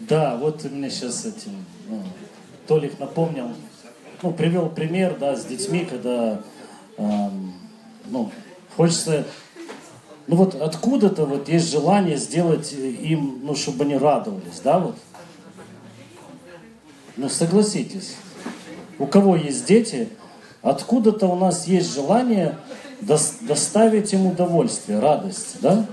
Да, вот мне сейчас этим, ну, Толик напомнил, ну, привел пример, да, с детьми, когда, эм, ну, хочется, ну вот откуда-то вот есть желание сделать им, ну, чтобы они радовались, да, вот. Ну, согласитесь, у кого есть дети, откуда-то у нас есть желание доставить им удовольствие, радость, да?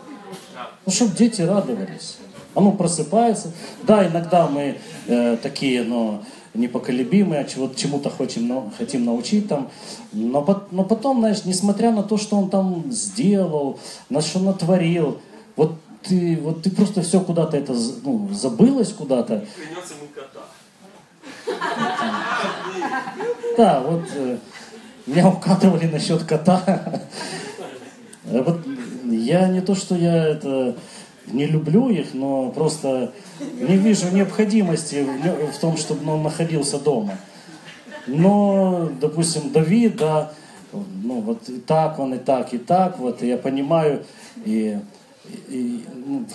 Ну, чтобы дети радовались. Оно просыпается. Да, иногда мы э, такие, но непоколебимые, чего, чему-то хотим, хотим научить там. Но, но потом, знаешь, несмотря на то, что он там сделал, на что натворил, вот ты, вот ты просто все куда-то это ну, забылось куда-то. Принес ему кота. Да, вот э, меня укатывали насчет кота. Вот я не то, что я это не люблю их, но просто не вижу необходимости в том, чтобы он находился дома. Но, допустим, Давид, да, ну вот и так он, и так, и так, вот, и я понимаю, и, и ну,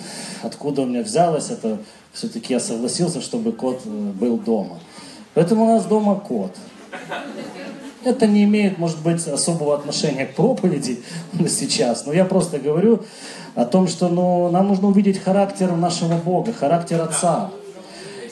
откуда у меня взялось это, все-таки я согласился, чтобы кот э, был дома. Поэтому у нас дома кот. Это не имеет, может быть, особого отношения к проповеди сейчас, но я просто говорю о том, что ну, нам нужно увидеть характер нашего Бога, характер Отца.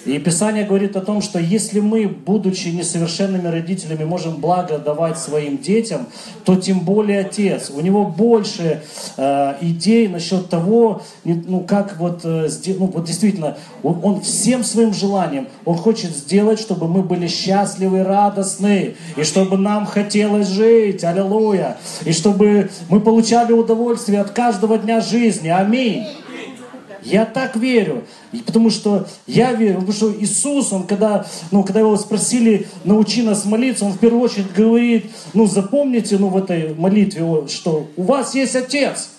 И Писание говорит о том, что если мы, будучи несовершенными родителями, можем благо давать своим детям, то тем более Отец. У него больше э, идей насчет того, ну как вот, э, ну, вот действительно, он, он всем своим желанием, он хочет сделать, чтобы мы были счастливы, радостны, и чтобы нам хотелось жить, аллилуйя, и чтобы мы получали удовольствие от каждого дня жизни. Аминь. Я так верю. Потому что я верю, потому что Иисус, он когда, ну, когда его спросили, научи нас молиться, он в первую очередь говорит, ну запомните, ну в этой молитве, что у вас есть Отец.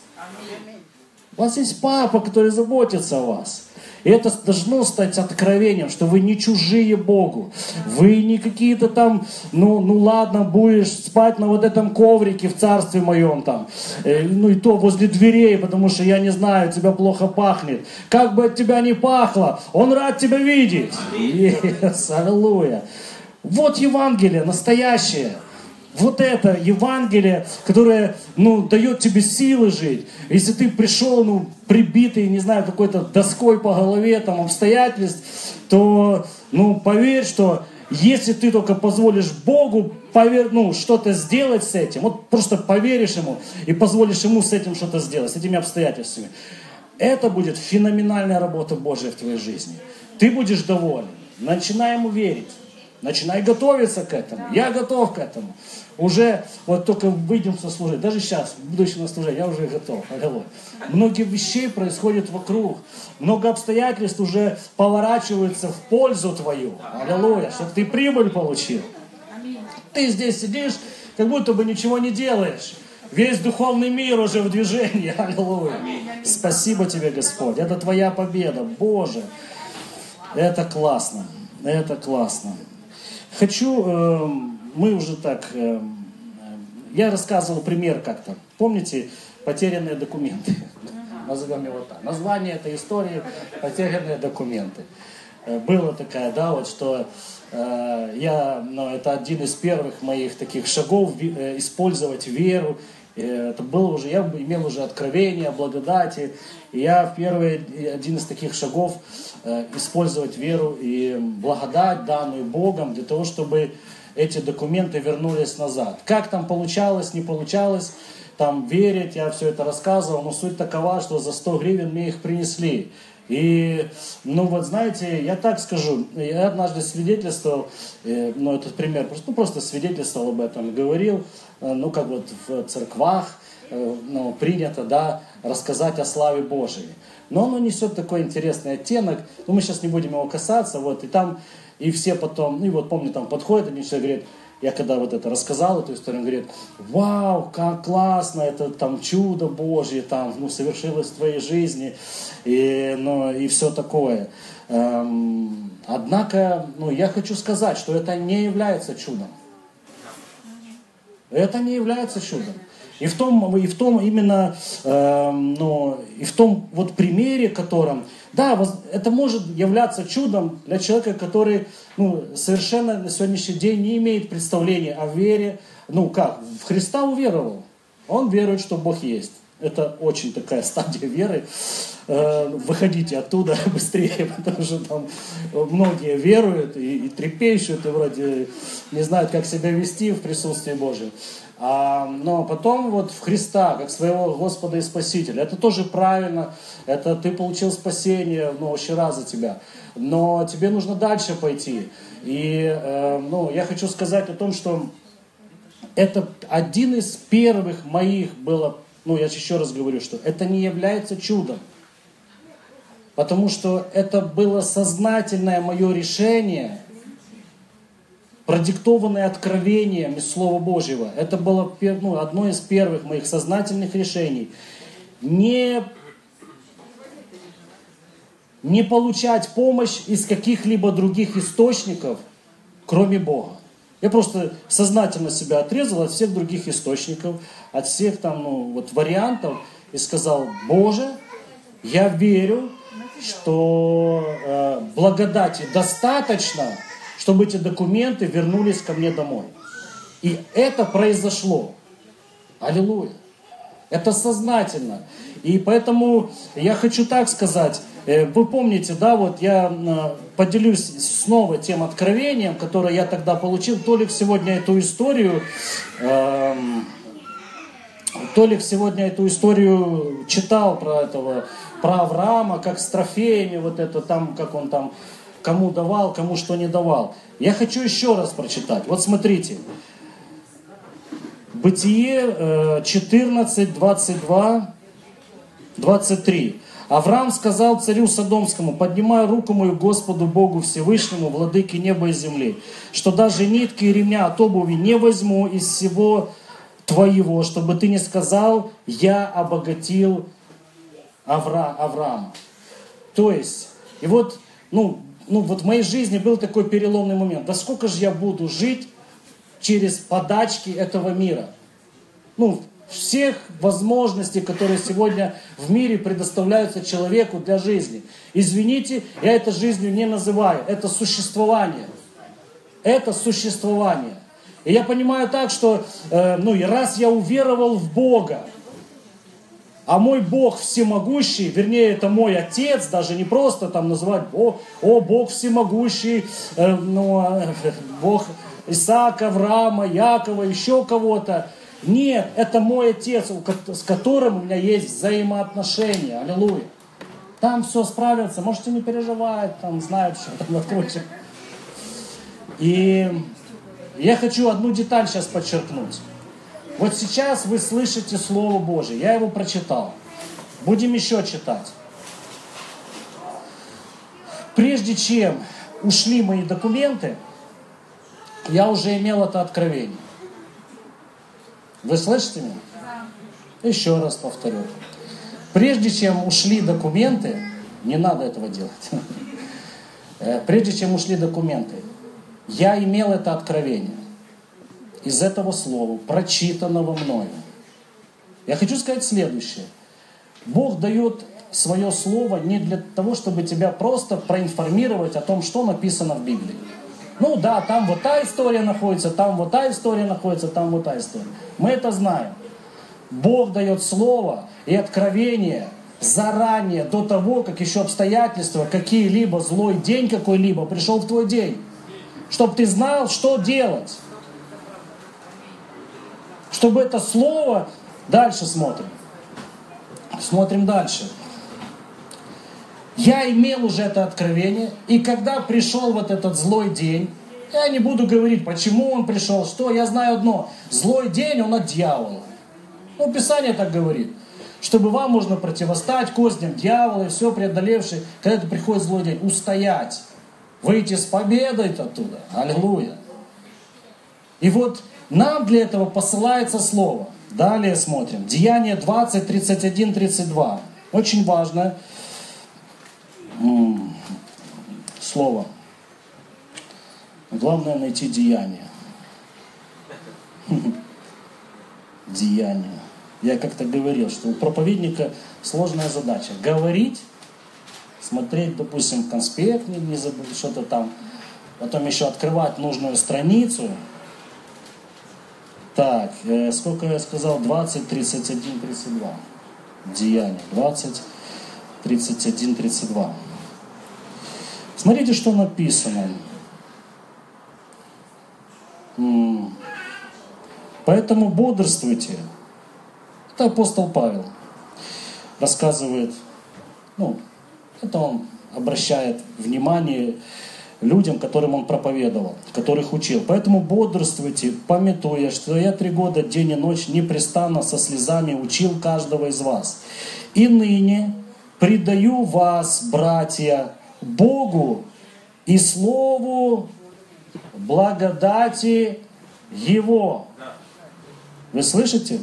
У вас есть папа, который заботится о вас. И это должно стать откровением, что вы не чужие Богу. Вы не какие-то там, ну, ну ладно, будешь спать на вот этом коврике в царстве моем там. Э, ну и то возле дверей, потому что я не знаю, тебя плохо пахнет. Как бы от тебя не пахло, он рад тебя видеть. Yes, аллилуйя. Вот Евангелие настоящее. Вот это Евангелие, которое, ну, дает тебе силы жить. Если ты пришел, ну, прибитый, не знаю, какой-то доской по голове, там, обстоятельств, то, ну, поверь, что если ты только позволишь Богу повер, ну, что-то сделать с этим, вот просто поверишь Ему и позволишь Ему с этим что-то сделать, с этими обстоятельствами, это будет феноменальная работа Божья в твоей жизни. Ты будешь доволен. Начинай Ему верить. Начинай готовиться к этому. Я готов к этому. Уже вот только выйдем со служения. Даже сейчас, будучи на служении, я уже готов. Аллилуйя. Много вещей происходит вокруг. Много обстоятельств уже поворачиваются в пользу твою. Аллилуйя. Чтобы ты прибыль получил. Ты здесь сидишь, как будто бы ничего не делаешь. Весь духовный мир уже в движении. Аллилуйя. Спасибо тебе, Господь. Это твоя победа. Боже. Это классно. Это классно. Хочу, э, мы уже так, э, я рассказывал пример как-то. Помните, потерянные документы? Назовем его так. Название этой истории «Потерянные документы». Э, была такая, да, вот что э, я, ну, это один из первых моих таких шагов э, использовать веру это было уже, я имел уже откровение, благодати. И я в первый, один из таких шагов э, использовать веру и благодать, данную Богом, для того, чтобы эти документы вернулись назад. Как там получалось, не получалось, там верить, я все это рассказывал, но суть такова, что за 100 гривен мне их принесли. И, ну вот знаете, я так скажу, я однажды свидетельствовал, э, ну этот пример, ну, просто свидетельствовал об этом, говорил, э, ну как вот в церквах, э, ну, принято, да, рассказать о славе Божией. Но оно несет такой интересный оттенок, ну мы сейчас не будем его касаться, вот, и там, и все потом, ну и вот помню, там подходит один человек, говорит, я когда вот это рассказал, эту историю, он говорит, вау, как классно, это там чудо Божье, там, ну, совершилось в твоей жизни, и, ну, и все такое. Эм, однако, ну, я хочу сказать, что это не является чудом. Это не является чудом. И в том, и в том именно, э, ну, и в том вот примере, котором Да, это может являться чудом для человека, который ну, совершенно на сегодняшний день не имеет представления о вере. Ну как, в Христа уверовал. Он верует, что Бог есть. Это очень такая стадия веры. Э, выходите оттуда быстрее, потому что там многие веруют и, и трепещут, и вроде не знают, как себя вести в присутствии Божьем. А, но потом вот в Христа, как своего Господа и Спасителя. Это тоже правильно, это ты получил спасение, ну, очень раз за тебя. Но тебе нужно дальше пойти. И э, ну, я хочу сказать о том, что это один из первых моих было, ну я еще раз говорю, что это не является чудом. Потому что это было сознательное мое решение, продиктованное откровением из Слова Божьего. Это было ну, одно из первых моих сознательных решений. Не, не получать помощь из каких-либо других источников, кроме Бога. Я просто сознательно себя отрезал от всех других источников, от всех там ну, вот вариантов и сказал, Боже, я верю, что э, благодати достаточно, чтобы эти документы вернулись ко мне домой. И это произошло. Аллилуйя. Это сознательно. И поэтому я хочу так сказать. Э, вы помните, да, вот я э, поделюсь снова тем откровением, которое я тогда получил. Толик сегодня эту историю, эм, Толик сегодня эту историю читал про этого про Авраама, как с трофеями, вот это там, как он там, кому давал, кому что не давал. Я хочу еще раз прочитать. Вот смотрите. Бытие 14, 22, 23. Авраам сказал царю Содомскому, поднимая руку мою Господу Богу Всевышнему, владыке неба и земли, что даже нитки и ремня от обуви не возьму из всего твоего, чтобы ты не сказал, я обогатил Авра, Авраама. То есть, и вот, ну, ну, вот в моей жизни был такой переломный момент. Да сколько же я буду жить через подачки этого мира? Ну, всех возможностей, которые сегодня в мире предоставляются человеку для жизни. Извините, я это жизнью не называю, это существование. Это существование. И я понимаю так, что, э, ну, и раз я уверовал в Бога, а мой Бог всемогущий, вернее, это мой Отец, даже не просто там называть, о, о Бог всемогущий, э, ну, э, Бог Исаака, Авраама, Якова, еще кого-то. Нет, это мой Отец, с которым у меня есть взаимоотношения. Аллилуйя. Там все справится, можете не переживать, там знают, что там откройте. И я хочу одну деталь сейчас подчеркнуть. Вот сейчас вы слышите Слово Божие. Я его прочитал. Будем еще читать. Прежде чем ушли мои документы, я уже имел это откровение. Вы слышите меня? Еще раз повторю. Прежде чем ушли документы, не надо этого делать. Э, прежде чем ушли документы, я имел это откровение из этого слова, прочитанного мною. Я хочу сказать следующее. Бог дает свое слово не для того, чтобы тебя просто проинформировать о том, что написано в Библии. Ну да, там вот та история находится, там вот та история находится, там вот та история. Мы это знаем. Бог дает слово и откровение заранее, до того, как еще обстоятельства, какие-либо, злой день какой-либо пришел в твой день. Чтобы ты знал, что делать чтобы это слово... Дальше смотрим. Смотрим дальше. Я имел уже это откровение, и когда пришел вот этот злой день, я не буду говорить, почему он пришел, что, я знаю одно. Злой день, он от дьявола. Ну, Писание так говорит. Чтобы вам можно противостать козням дьявола и все преодолевший, когда это приходит злой день, устоять. Выйти с победой оттуда. Аллилуйя. И вот нам для этого посылается слово. Далее смотрим. Деяние 20, 31, 32. Очень важное слово. Главное найти деяние. Деяние. Я как-то говорил, что у проповедника сложная задача. Говорить смотреть, допустим, конспект, не, не забыть что-то там, потом еще открывать нужную страницу. Так, э, сколько я сказал? 20, 31, 32. Деяние. 20, 31, 32. Смотрите, что написано. Поэтому бодрствуйте. Это апостол Павел рассказывает, ну, это он обращает внимание людям, которым он проповедовал, которых учил. Поэтому бодрствуйте, пометуя, что я три года день и ночь непрестанно со слезами учил каждого из вас. И ныне предаю вас, братья, Богу и Слову благодати Его. Вы слышите?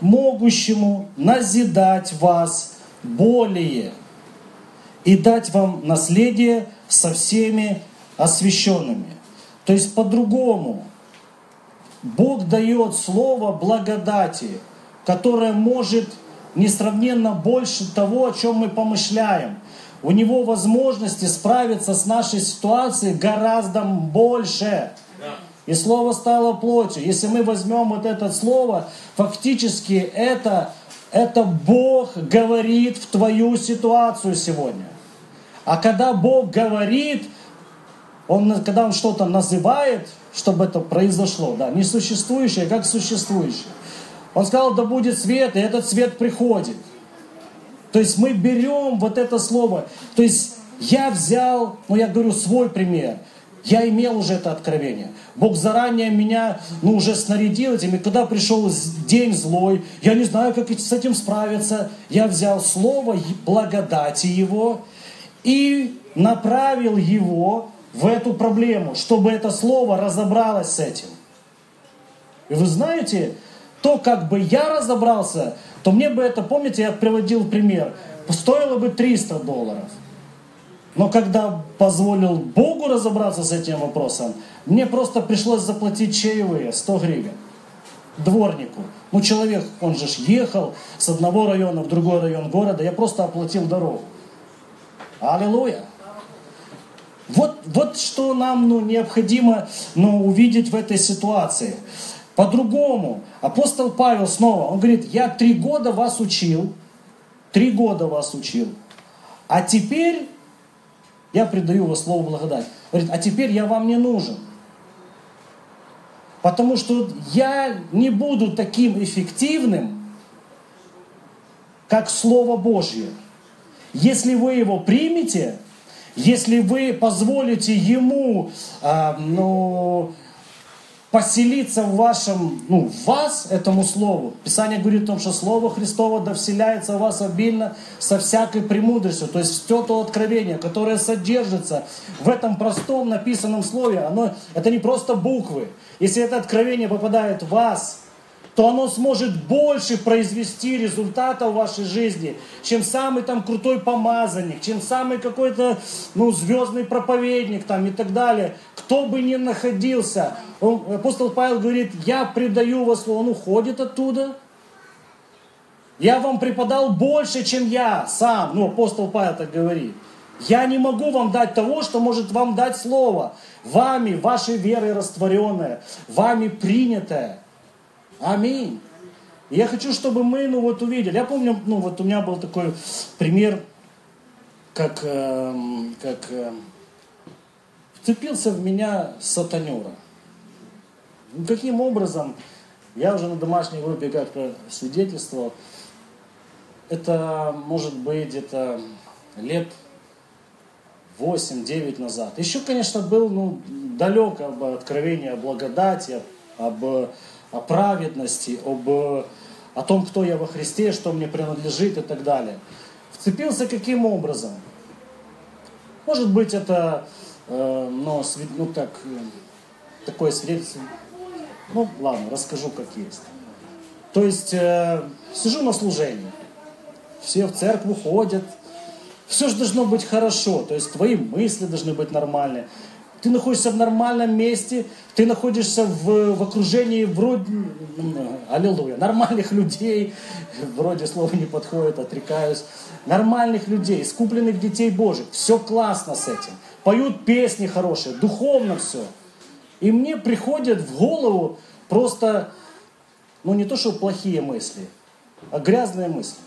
Могущему назидать вас более и дать вам наследие со всеми освященными. То есть по-другому. Бог дает слово благодати, которое может несравненно больше того, о чем мы помышляем. У него возможности справиться с нашей ситуацией гораздо больше. И слово стало плотью. Если мы возьмем вот это слово, фактически это, это Бог говорит в твою ситуацию сегодня. А когда Бог говорит, он, когда Он что-то называет, чтобы это произошло, да, несуществующее, как существующее. Он сказал, да будет свет, и этот свет приходит. То есть мы берем вот это слово. То есть я взял, ну я говорю свой пример. Я имел уже это откровение. Бог заранее меня, ну, уже снарядил этим. И когда пришел день злой, я не знаю, как с этим справиться. Я взял слово благодати Его и направил его в эту проблему, чтобы это слово разобралось с этим. И вы знаете, то, как бы я разобрался, то мне бы это, помните, я приводил пример, стоило бы 300 долларов. Но когда позволил Богу разобраться с этим вопросом, мне просто пришлось заплатить чаевые 100 гривен дворнику. Ну, человек, он же ехал с одного района в другой район города, я просто оплатил дорогу. Аллилуйя. Вот, вот что нам ну, необходимо ну, увидеть в этой ситуации. По-другому. Апостол Павел снова, он говорит, я три года вас учил, три года вас учил, а теперь я предаю вас слову благодать. Говорит, а теперь я вам не нужен. Потому что я не буду таким эффективным, как Слово Божье. Если вы его примете, если вы позволите ему а, ну, поселиться в вашем, ну, в вас, этому слову. Писание говорит о том, что Слово Христово да вселяется в вас обильно со всякой премудростью. То есть все то откровение, которое содержится в этом простом написанном слове, оно, это не просто буквы. Если это откровение попадает в вас, то оно сможет больше произвести результата в вашей жизни, чем самый там крутой помазанник, чем самый какой-то ну, звездный проповедник там и так далее. Кто бы ни находился, он, апостол Павел говорит, я предаю вас, он уходит оттуда. Я вам преподал больше, чем я сам. Ну, апостол Павел так говорит. Я не могу вам дать того, что может вам дать Слово. Вами, вашей верой растворенное, вами принятое. Аминь. Я хочу, чтобы мы, ну вот увидели. Я помню, ну вот у меня был такой пример, как, э, как э, вцепился в меня сатанера. Ну, каким образом, я уже на домашней группе как-то свидетельствовал, это может быть где-то лет 8-9 назад. Еще, конечно, был ну, далек об откровении о благодати, об о праведности, об, о том, кто я во Христе, что мне принадлежит и так далее. Вцепился каким образом? Может быть, это э, но, ну, так, э, такое свидетельство. Ну, ладно, расскажу, как есть. То есть, э, сижу на служении, все в церковь ходят, все же должно быть хорошо, то есть твои мысли должны быть нормальные. Ты находишься в нормальном месте, ты находишься в, в окружении вроде, аллилуйя, нормальных людей, вроде слова не подходит, отрекаюсь, нормальных людей, искупленных детей Божьих, все классно с этим, поют песни хорошие, духовно все. И мне приходят в голову просто, ну не то, что плохие мысли, а грязные мысли,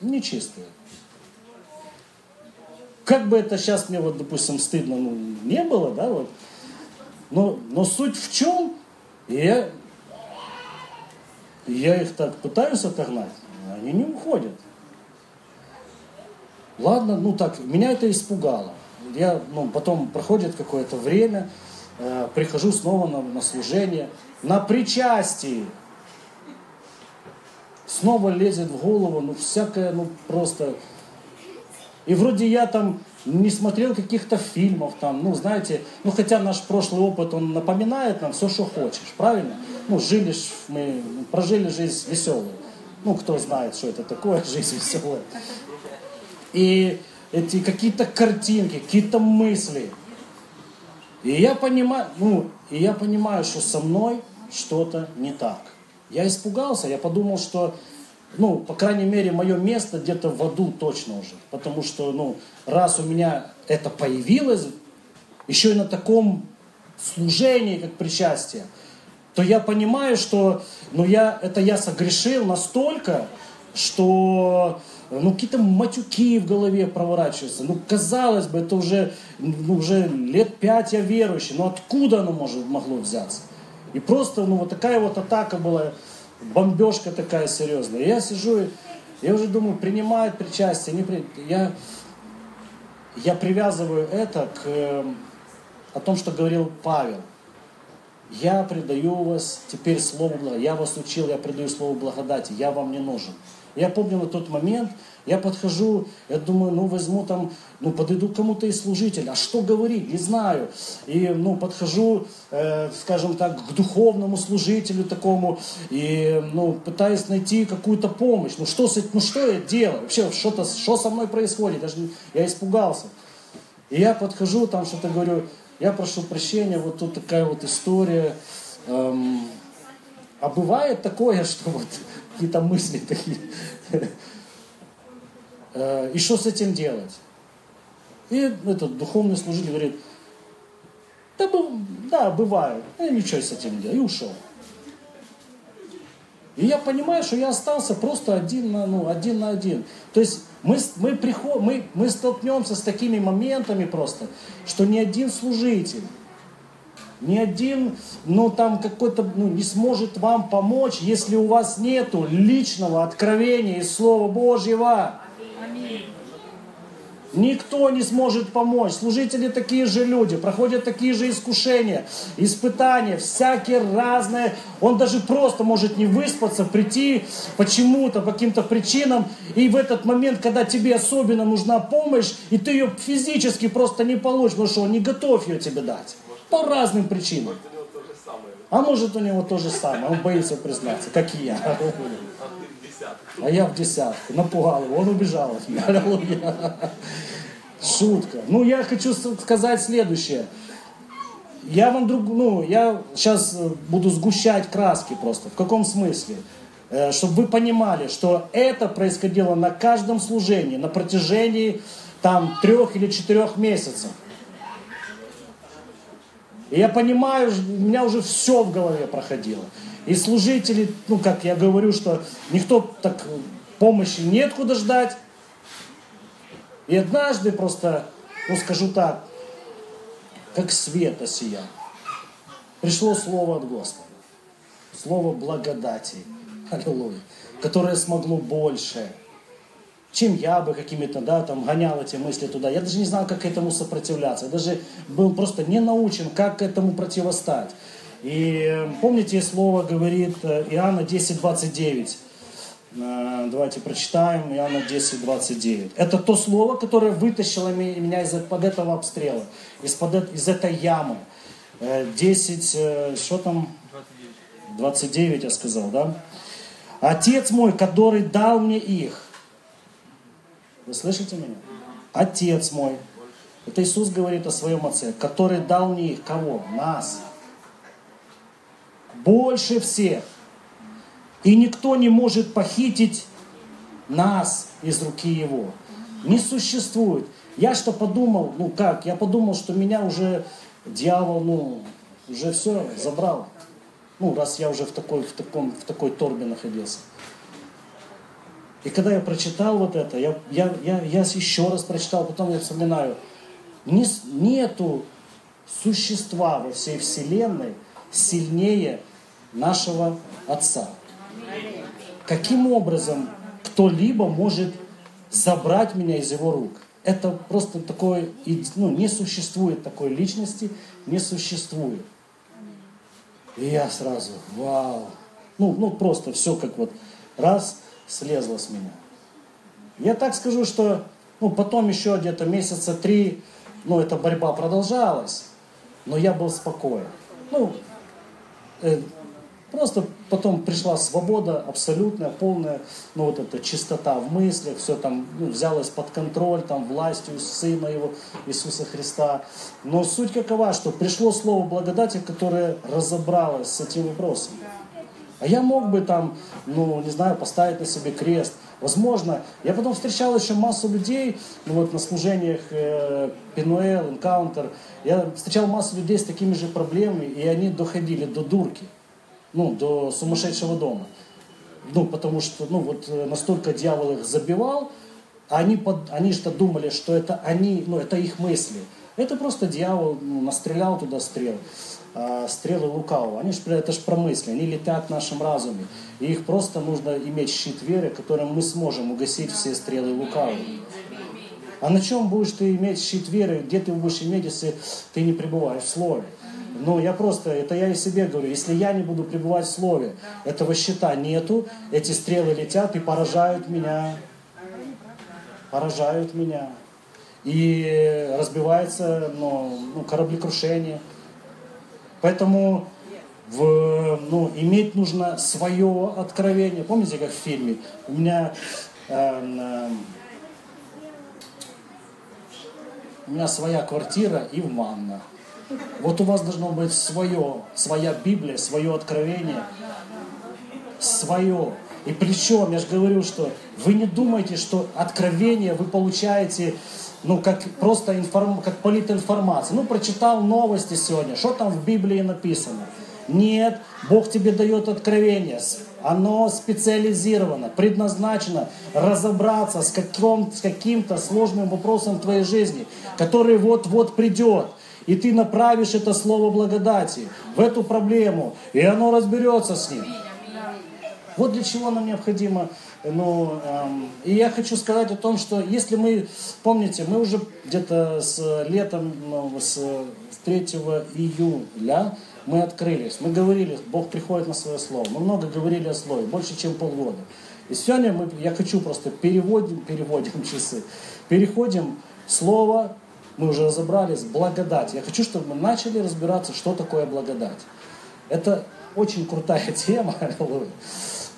нечистые как бы это сейчас мне вот, допустим, стыдно ну, не было, да, вот, но, но суть в чем, я, я их так пытаюсь отогнать, они не уходят. Ладно, ну так, меня это испугало. Я, ну, потом проходит какое-то время, э, прихожу снова на, на служение, на причастии. Снова лезет в голову, ну, всякое, ну, просто и вроде я там не смотрел каких-то фильмов там, ну, знаете, ну, хотя наш прошлый опыт, он напоминает нам все, что хочешь, правильно? Ну, жили ж, мы прожили жизнь веселую. Ну, кто знает, что это такое, жизнь веселая. И эти какие-то картинки, какие-то мысли. И я понимаю, ну, и я понимаю, что со мной что-то не так. Я испугался, я подумал, что ну, по крайней мере, мое место где-то в аду точно уже. Потому что, ну, раз у меня это появилось, еще и на таком служении, как причастие, то я понимаю, что, ну, я, это я согрешил настолько, что, ну, какие-то матюки в голове проворачиваются. Ну, казалось бы, это уже, ну, уже лет пять я верующий, но откуда оно может, могло взяться? И просто, ну, вот такая вот атака была бомбежка такая серьезная. я сижу, я уже думаю, принимают причастие, не при... я, я привязываю это к о том, что говорил Павел. Я предаю вас теперь Слову благодати. Я вас учил, я предаю Слову благодати. Я вам не нужен. Я помню на тот момент, я подхожу, я думаю, ну возьму там, ну подойду кому-то из служителей, а что говорить, не знаю. И ну подхожу, э, скажем так, к духовному служителю такому, и ну пытаюсь найти какую-то помощь. Ну что, ну что я делаю? Вообще, что-то, что со мной происходит? Даже я испугался. И я подхожу, там что-то говорю, я прошу прощения, вот тут такая вот история. Эм, а бывает такое, что вот какие-то мысли такие. Э, и что с этим делать? И этот духовный служитель говорит, да, да бывает, ну, ничего с этим делать, и ушел. И я понимаю, что я остался просто один на, ну, один, на один. То есть мы, мы, приход, мы, мы столкнемся с такими моментами просто, что ни один служитель, ни один, ну там какой-то, ну не сможет вам помочь, если у вас нету личного откровения из Слова Божьего. Никто не сможет помочь. Служители такие же люди, проходят такие же искушения, испытания, всякие разные. Он даже просто может не выспаться, прийти почему-то, по каким-то причинам. И в этот момент, когда тебе особенно нужна помощь, и ты ее физически просто не получишь, потому что он не готов ее тебе дать. По разным причинам. А может у него то же самое, он боится признаться, как и я. А я в десятку, напугал его, он убежал от меня. Шутка. Ну, я хочу сказать следующее. Я вам друг, ну, я сейчас э, буду сгущать краски просто. В каком смысле? Э, чтобы вы понимали, что это происходило на каждом служении на протяжении там трех или четырех месяцев. И я понимаю, у меня уже все в голове проходило. И служители, ну как я говорю, что никто так помощи нет куда ждать. И однажды просто, ну скажу так, как свет осиял. Пришло слово от Господа. Слово благодати. Аллилуйя. Которое смогло больше чем я бы какими-то, да, там, гонял эти мысли туда. Я даже не знал, как этому сопротивляться. Я даже был просто не научен, как этому противостать. И э, помните, слово говорит э, Иоанна 10, 29. Э, давайте прочитаем Иоанна 10, 29. Это то слово, которое вытащило меня из-под этого обстрела, из-под из этой ямы. 10, что там? 29. 29 я сказал, да? Отец мой, который дал мне их, вы слышите меня? Отец мой, Это Иисус говорит о своем Отце, который дал мне их. Кого? Нас. Больше всех. И никто не может похитить нас из руки Его. Не существует. Я что подумал, ну как, я подумал, что меня уже дьявол, ну, уже все забрал. Ну, раз я уже в такой, в таком, в такой торбе находился. И когда я прочитал вот это, я, я, я, я еще раз прочитал, потом я вспоминаю, не, нету существа во всей Вселенной сильнее нашего Отца. Каким образом кто-либо может забрать меня из его рук? Это просто такое, ну, не существует такой личности, не существует. И я сразу, вау. Ну, ну просто все как вот раз слезло с меня. Я так скажу, что ну, потом еще где-то месяца три, ну, эта борьба продолжалась, но я был спокоен. Ну, э, Просто потом пришла свобода абсолютная, полная, ну вот эта чистота в мыслях, все там ну, взялось под контроль, там властью Сына Его, Иисуса Христа. Но суть какова, что пришло слово благодати, которое разобралось с этим вопросом. А я мог бы там, ну, не знаю, поставить на себе крест. Возможно, я потом встречал еще массу людей, ну вот на служениях э, Пинуэл, Энкаунтер, я встречал массу людей с такими же проблемами, и они доходили до дурки ну, до сумасшедшего дома. Ну, потому что, ну, вот э, настолько дьявол их забивал, они, под, они что думали, что это они, ну, это их мысли. Это просто дьявол ну, настрелял туда стрел, а, стрелы лукавого. Они ж, это же про мысли, они летят в нашем разуме. И их просто нужно иметь щит веры, которым мы сможем угасить все стрелы лукавого. А на чем будешь ты иметь щит веры, где ты будешь иметь, если ты не пребываешь в Слове? Но я просто, это я и себе говорю, если я не буду пребывать в Слове, этого щита нету, эти стрелы летят и поражают меня. Поражают меня. И разбивается ну, ну, кораблекрушение. Поэтому в, ну, иметь нужно свое откровение. Помните, как в фильме? У меня э, э, у меня своя квартира и ванна. Вот у вас должно быть свое, своя Библия, свое откровение, свое. И причем, я же говорю, что вы не думайте, что откровение вы получаете, ну, как просто информ, как политинформация. Ну, прочитал новости сегодня, что там в Библии написано. Нет, Бог тебе дает откровение. Оно специализировано, предназначено разобраться с, каким, с каким-то сложным вопросом твоей жизни, который вот-вот придет и ты направишь это слово благодати в эту проблему, и оно разберется с ним. Вот для чего нам необходимо. Ну, эм, и я хочу сказать о том, что если мы, помните, мы уже где-то с летом, ну, с 3 июля мы открылись, мы говорили, Бог приходит на свое слово. Мы много говорили о слове, больше, чем полгода. И сегодня мы, я хочу просто переводим, переводим часы, переходим слово мы уже разобрались, благодать. Я хочу, чтобы мы начали разбираться, что такое благодать. Это очень крутая тема,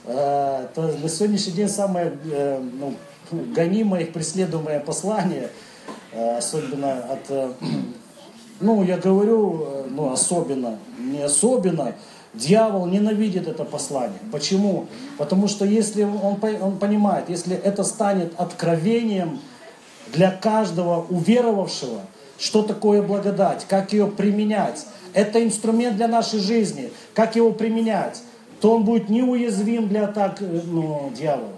э, Это на сегодняшний день самое э, ну, гонимое и преследуемое послание, э, особенно от, ну, я говорю, ну, особенно, не особенно, Дьявол ненавидит это послание. Почему? Потому что если он, он понимает, если это станет откровением для каждого уверовавшего, что такое благодать, как ее применять. Это инструмент для нашей жизни, как его применять. То он будет неуязвим для атак э, ну, дьявола.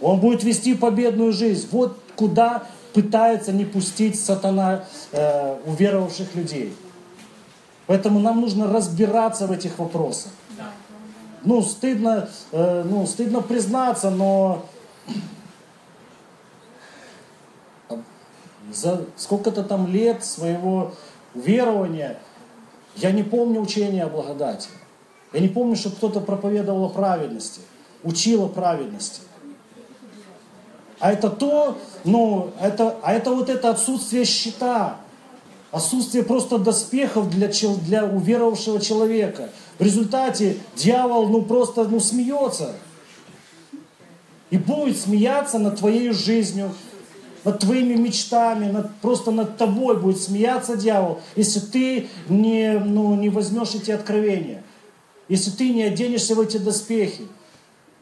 Он будет вести победную жизнь. Вот куда пытается не пустить сатана э, уверовавших людей. Поэтому нам нужно разбираться в этих вопросах. Ну, стыдно, э, ну, стыдно признаться, но за сколько-то там лет своего верования я не помню учения о благодати. Я не помню, чтобы кто-то проповедовал о праведности, учил о праведности. А это то, ну, это, а это вот это отсутствие щита, отсутствие просто доспехов для, для уверовавшего человека. В результате дьявол, ну, просто, ну, смеется. И будет смеяться над твоей жизнью, над твоими мечтами, над, просто над тобой будет смеяться дьявол, если ты не, ну, не возьмешь эти откровения, если ты не оденешься в эти доспехи.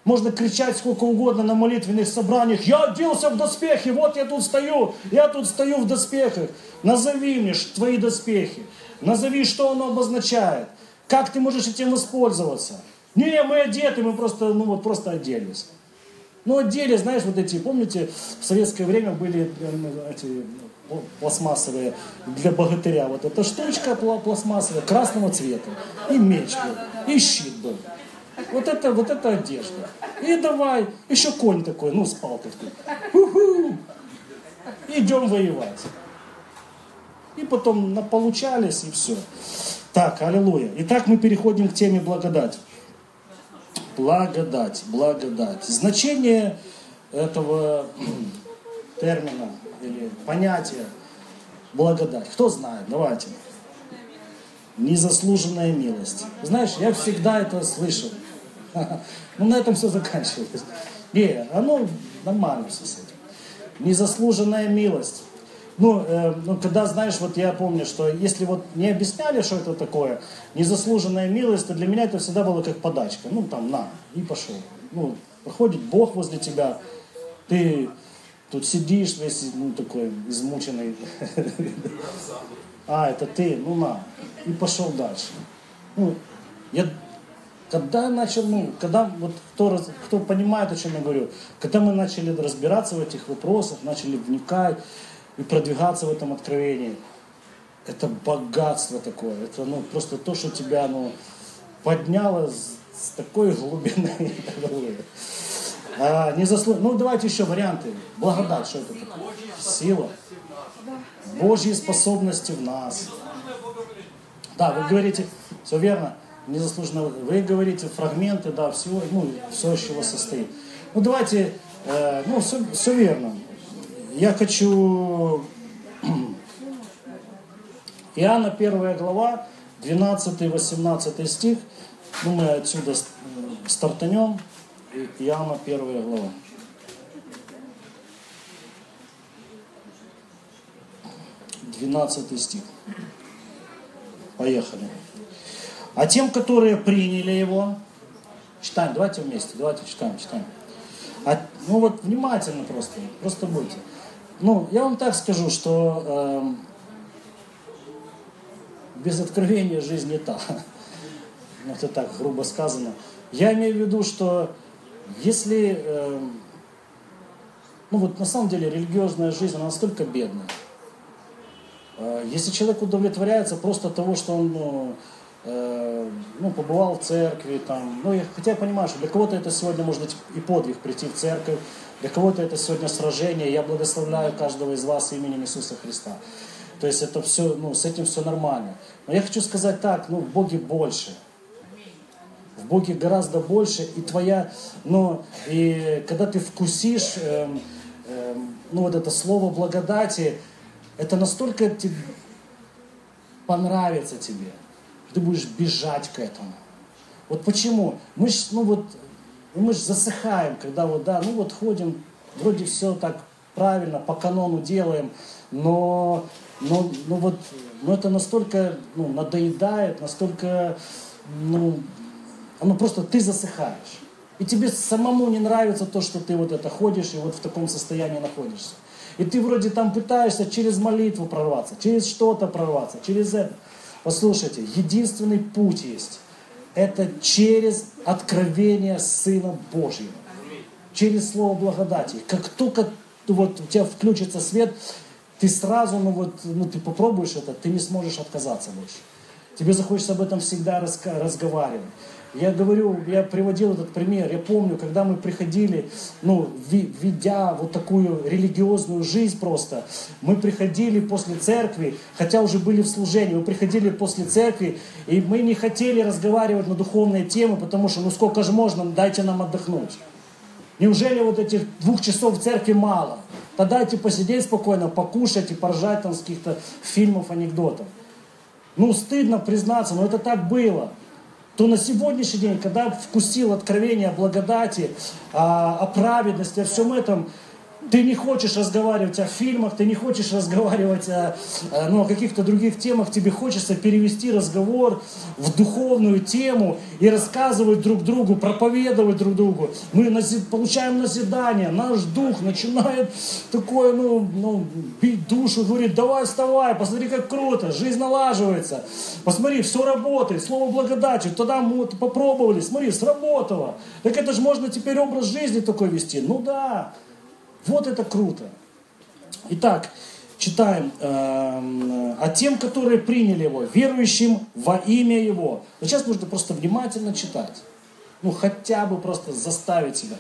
Можно кричать сколько угодно на молитвенных собраниях. Я оделся в доспехи, вот я тут стою, я тут стою в доспехах. Назови мне твои доспехи. Назови, что оно обозначает. Как ты можешь этим воспользоваться? Не, мы одеты, мы просто, ну вот просто оделись. Ну, одели, знаешь, вот эти, помните, в советское время были э, эти пластмассовые для богатыря. Вот эта штучка пластмассовая красного цвета. И меч был, и щит был. Вот это, вот это одежда. И давай, еще конь такой, ну, с палкой такой. Идем воевать. И потом получались, и все. Так, аллилуйя. Итак, мы переходим к теме благодать. Благодать, благодать. Значение этого термина или понятия благодать. Кто знает? Давайте. Незаслуженная милость. Знаешь, я всегда это слышал. Ну, на этом все заканчивается. Не, оно нормально все с этим. Незаслуженная милость. Ну, э, ну, когда, знаешь, вот я помню, что если вот не объясняли, что это такое, незаслуженная милость, то для меня это всегда было как подачка. Ну, там, на, и пошел. Ну, проходит Бог возле тебя, ты тут сидишь весь, ну, такой измученный. А, это ты, ну, на. И пошел дальше. Ну, я когда начал, ну, когда вот кто, кто понимает, о чем я говорю, когда мы начали разбираться в этих вопросах, начали вникать и продвигаться в этом откровении, это богатство такое, это ну, просто то, что тебя ну, подняло с, с такой глубины. А, не заслу... Ну, давайте еще варианты. Благодать, что это такое? Сила. Божьи способности в нас. Да, вы говорите, все верно незаслуженно. Вы говорите фрагменты, да, всего, ну, все, из чего состоит. Ну, давайте, э, ну, все, все верно. Я хочу... Иоанна 1 глава, 12-18 стих. Ну, мы отсюда стартанем. Иоанна 1 глава. Двенадцатый стих. Поехали. А тем, которые приняли его, читаем, давайте вместе, давайте читаем, читаем. А, ну вот внимательно просто, просто будьте. Ну, я вам так скажу, что э, без откровения жизнь не та. Это так грубо сказано. Я имею в виду, что если, э, ну вот на самом деле религиозная жизнь, она настолько бедная. Э, если человек удовлетворяется просто того, что он ну, Э, ну, побывал в церкви, там, ну, я, хотя я понимаю, что для кого-то это сегодня может быть и подвиг прийти в церковь, для кого-то это сегодня сражение, я благословляю каждого из вас именем Иисуса Христа. То есть это все, ну, с этим все нормально. Но я хочу сказать так, ну, в Боге больше. В Боге гораздо больше, и твоя, ну, и когда ты вкусишь, эм, эм, ну, вот это слово благодати, это настолько тебе понравится тебе ты будешь бежать к этому. Вот почему? Мы ж, ну вот, мы же засыхаем, когда вот, да, ну вот ходим, вроде все так правильно, по канону делаем, но, но, но вот, но это настолько, ну, надоедает, настолько, ну, оно просто, ты засыхаешь. И тебе самому не нравится то, что ты вот это ходишь и вот в таком состоянии находишься. И ты вроде там пытаешься через молитву прорваться, через что-то прорваться, через это. Послушайте, единственный путь есть. Это через откровение Сына Божьего. Через Слово благодати. Как только вот у тебя включится свет, ты сразу, ну вот, ну ты попробуешь это, ты не сможешь отказаться больше. Тебе захочется об этом всегда разговаривать. Я говорю, я приводил этот пример. Я помню, когда мы приходили, ну, ведя вот такую религиозную жизнь просто, мы приходили после церкви, хотя уже были в служении, мы приходили после церкви, и мы не хотели разговаривать на духовные темы, потому что, ну, сколько же можно, дайте нам отдохнуть. Неужели вот этих двух часов в церкви мало? Тогда дайте посидеть спокойно, покушать и поржать там с каких-то фильмов, анекдотов. Ну, стыдно признаться, но это так было то на сегодняшний день, когда вкусил откровение о благодати, о, праведности, о всем этом, ты не хочешь разговаривать о фильмах, ты не хочешь разговаривать о, ну, о каких-то других темах, тебе хочется перевести разговор в духовную тему и рассказывать друг другу, проповедовать друг другу. Мы назид, получаем назидание, наш дух начинает такое, ну, ну, бить душу, говорит, давай вставай, посмотри, как круто, жизнь налаживается, посмотри, все работает, слово благодати, тогда мы попробовали, смотри, сработало. Так это же можно теперь образ жизни такой вести. Ну да, вот это круто. Итак, читаем. А тем, которые приняли его, верующим во имя его. Вот сейчас нужно просто внимательно читать. Ну, хотя бы просто заставить себя.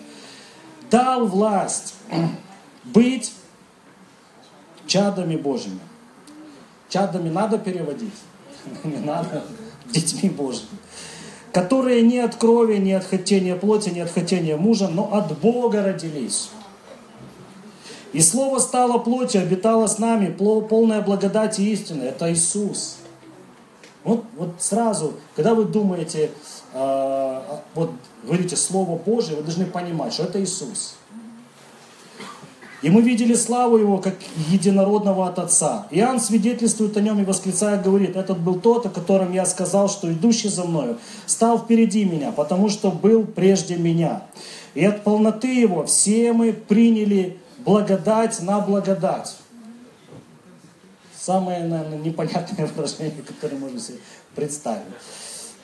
Дал власть быть чадами Божьими. Чадами надо переводить? Не надо. Детьми Божьими. Которые не от крови, не от хотения плоти, не от хотения мужа, но от Бога родились. И Слово стало плотью, обитало с нами, полная благодати и истины. Это Иисус. Вот, вот сразу, когда вы думаете, э, вот говорите Слово Божие, вы должны понимать, что это Иисус. И мы видели славу Его, как единородного от Отца. Иоанн свидетельствует о Нем и восклицая говорит, этот был тот, о котором я сказал, что идущий за мною стал впереди меня, потому что был прежде меня. И от полноты Его все мы приняли благодать на благодать. Самое, наверное, непонятное выражение, которое можно себе представить.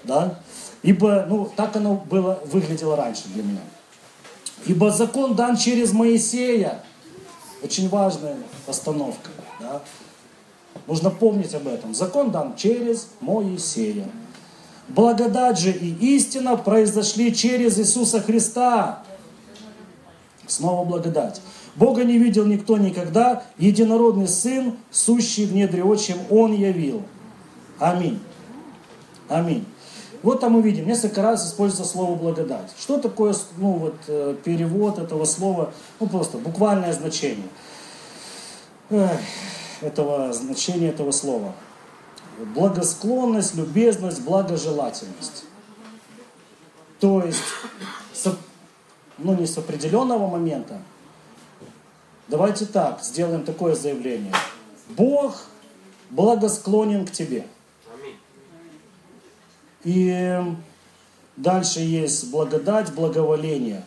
Да? Ибо, ну, так оно было, выглядело раньше для меня. Ибо закон дан через Моисея. Очень важная постановка. Да? Нужно помнить об этом. Закон дан через Моисея. Благодать же и истина произошли через Иисуса Христа. Снова благодать. Бога не видел никто никогда, единородный Сын, сущий в недре отчим, Он явил. Аминь. Аминь. Вот там мы видим, несколько раз используется слово благодать. Что такое ну, вот, э, перевод этого слова? Ну просто буквальное значение этого значения этого слова. Благосклонность, любезность, благожелательность. То есть, ну не с определенного момента, Давайте так, сделаем такое заявление. Бог благосклонен к тебе. И дальше есть благодать, благоволение.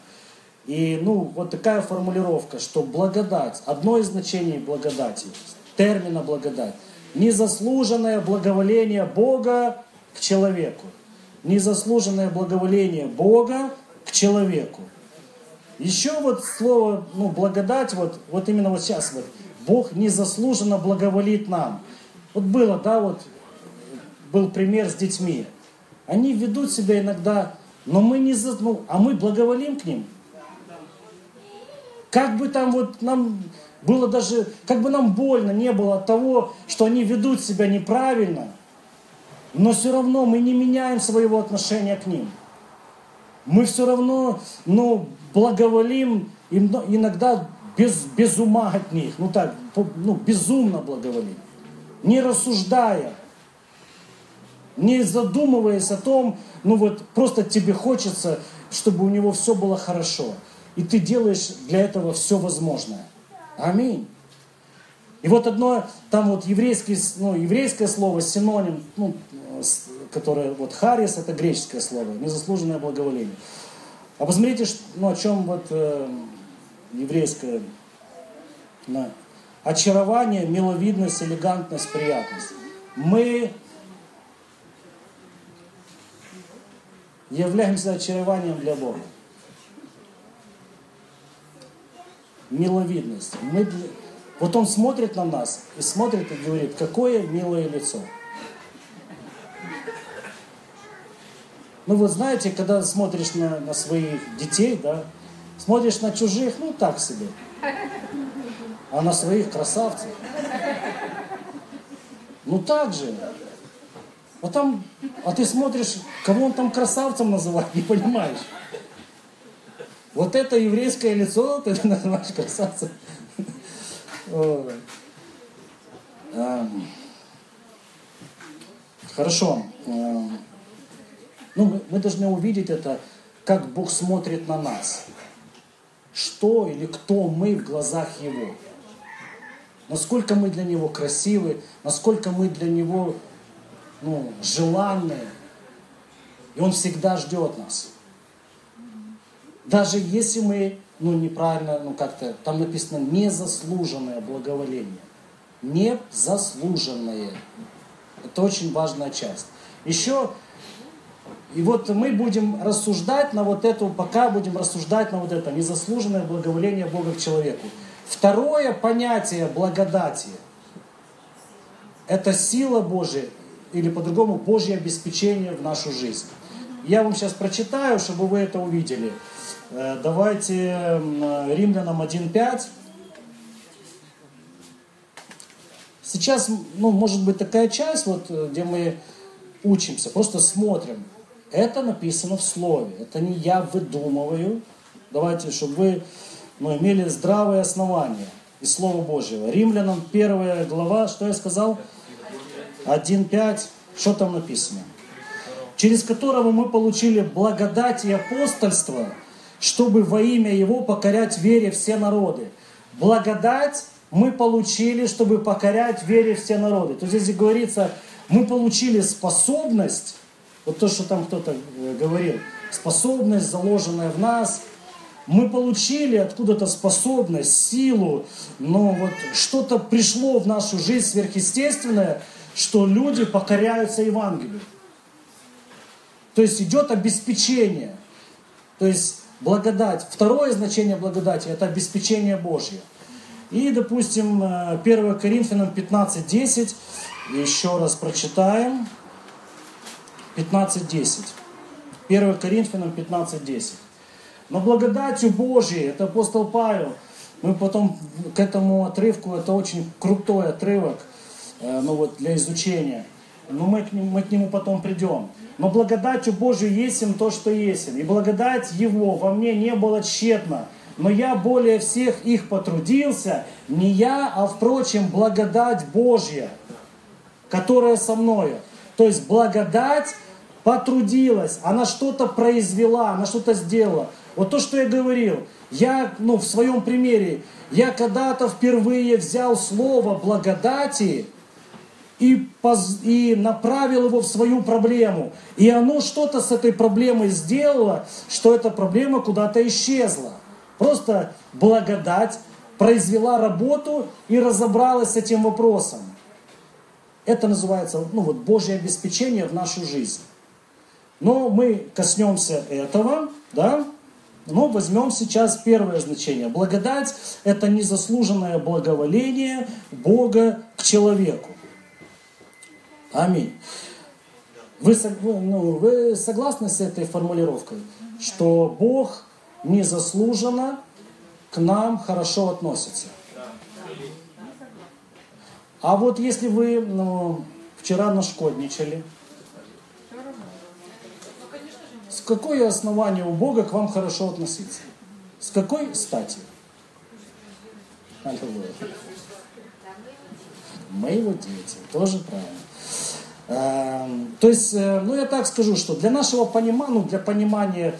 И ну, вот такая формулировка, что благодать, одно из значений благодати, термина благодать, незаслуженное благоволение Бога к человеку. Незаслуженное благоволение Бога к человеку. Еще вот слово, ну, благодать, вот, вот именно вот сейчас вот, Бог незаслуженно благоволит нам. Вот было, да, вот, был пример с детьми. Они ведут себя иногда, но мы не, за, ну, а мы благоволим к ним. Как бы там вот нам было даже, как бы нам больно не было от того, что они ведут себя неправильно, но все равно мы не меняем своего отношения к ним. Мы все равно, ну, благоволим иногда без, без ума от них, ну так, ну, безумно благоволим, не рассуждая, не задумываясь о том, ну вот просто тебе хочется, чтобы у него все было хорошо. И ты делаешь для этого все возможное. Аминь. И вот одно, там вот еврейский, ну, еврейское слово, синоним, ну, которое, вот харис, это греческое слово, незаслуженное благоволение. А посмотрите, ну, о чем вот э, еврейское да, очарование, миловидность, элегантность, приятность. Мы являемся очарованием для Бога. Миловидность. Мы, вот Он смотрит на нас и смотрит и говорит, какое милое лицо. Ну вот знаете, когда смотришь на, на своих детей, да, смотришь на чужих, ну так себе. А на своих красавцев. Ну так же. А там, а ты смотришь, кого он там красавцем называет, не понимаешь. Вот это еврейское лицо ты называешь красавцем. Хорошо. Ну, мы, мы должны увидеть это, как Бог смотрит на нас. что или кто мы в глазах Его. Насколько мы для Него красивы, насколько мы для Него ну, желанные. И Он всегда ждет нас. Даже если мы ну, неправильно, ну как-то, там написано незаслуженное благоволение. Незаслуженное. Это очень важная часть. Еще, и вот мы будем рассуждать на вот эту, пока будем рассуждать на вот это незаслуженное благоволение Бога к человеку. Второе понятие благодати – это сила Божия, или по-другому Божье обеспечение в нашу жизнь. Я вам сейчас прочитаю, чтобы вы это увидели. Э, давайте Римлянам 1.5. Сейчас, ну, может быть такая часть, вот, э, где мы учимся, просто смотрим. Это написано в Слове. Это не я выдумываю. Давайте, чтобы вы ну, имели здравое основание из Слова Божьего. Римлянам 1 глава, что я сказал? 1.5. Что там написано? Через которого мы получили благодать и апостольство – чтобы во имя Его покорять вере все народы. Благодать мы получили, чтобы покорять вере все народы. То здесь говорится, мы получили способность, вот то, что там кто-то э, говорил, способность, заложенная в нас, мы получили откуда-то способность, силу, но вот что-то пришло в нашу жизнь сверхъестественное, что люди покоряются Евангелию. То есть идет обеспечение. То есть Благодать. Второе значение благодати – это обеспечение Божье. И, допустим, 1 э, Коринфянам 15.10, еще раз прочитаем. 15.10. 1 Коринфянам 15.10. Но благодатью Божьей, это апостол Павел, мы потом к этому отрывку, это очень крутой отрывок, э, ну вот для изучения, но мы к нему, мы к нему потом придем. Но благодатью Божию есть им то, что есть им. И благодать Его во мне не была тщетна. Но я более всех их потрудился, не я, а впрочем благодать Божья, которая со мною. То есть благодать потрудилась, она что-то произвела, она что-то сделала. Вот то, что я говорил, я, ну, в своем примере, я когда-то впервые взял слово благодати, и, поз, и направил его в свою проблему. И оно что-то с этой проблемой сделало, что эта проблема куда-то исчезла. Просто благодать произвела работу и разобралась с этим вопросом. Это называется ну, вот, Божье обеспечение в нашу жизнь. Но мы коснемся этого, да, но возьмем сейчас первое значение. Благодать – это незаслуженное благоволение Бога к человеку. Аминь. Вы, ну, вы согласны с этой формулировкой, что Бог незаслуженно к нам хорошо относится? А вот если вы ну, вчера нашкодничали, с какое основание у Бога к вам хорошо относиться? С какой стати? Мы его дети, тоже правильно. Эм, то есть, э, ну я так скажу, что для нашего понимания, ну для понимания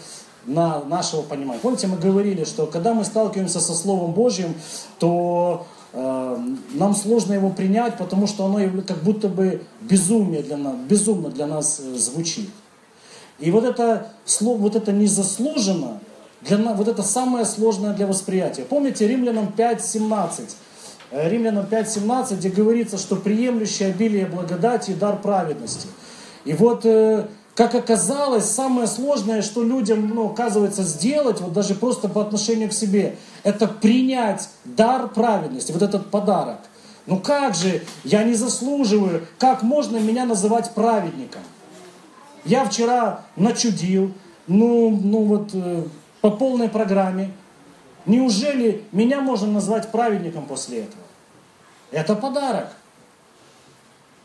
на нашего понимания. Помните, мы говорили, что когда мы сталкиваемся со Словом Божьим, то э, нам сложно его принять, потому что оно как будто бы безумие для нас, безумно для нас э, звучит. И вот это вот это незаслуженно, для, вот это самое сложное для восприятия. Помните, Римлянам 5.17. Э, Римлянам 5.17, где говорится, что приемлющий обилие благодати и дар праведности. И вот, э, как оказалось, самое сложное, что людям, ну, оказывается, сделать, вот даже просто по отношению к себе, это принять дар праведности, вот этот подарок. Ну как же, я не заслуживаю, как можно меня называть праведником? Я вчера начудил, ну, ну вот, э, по полной программе, Неужели меня можно назвать праведником после этого? Это подарок.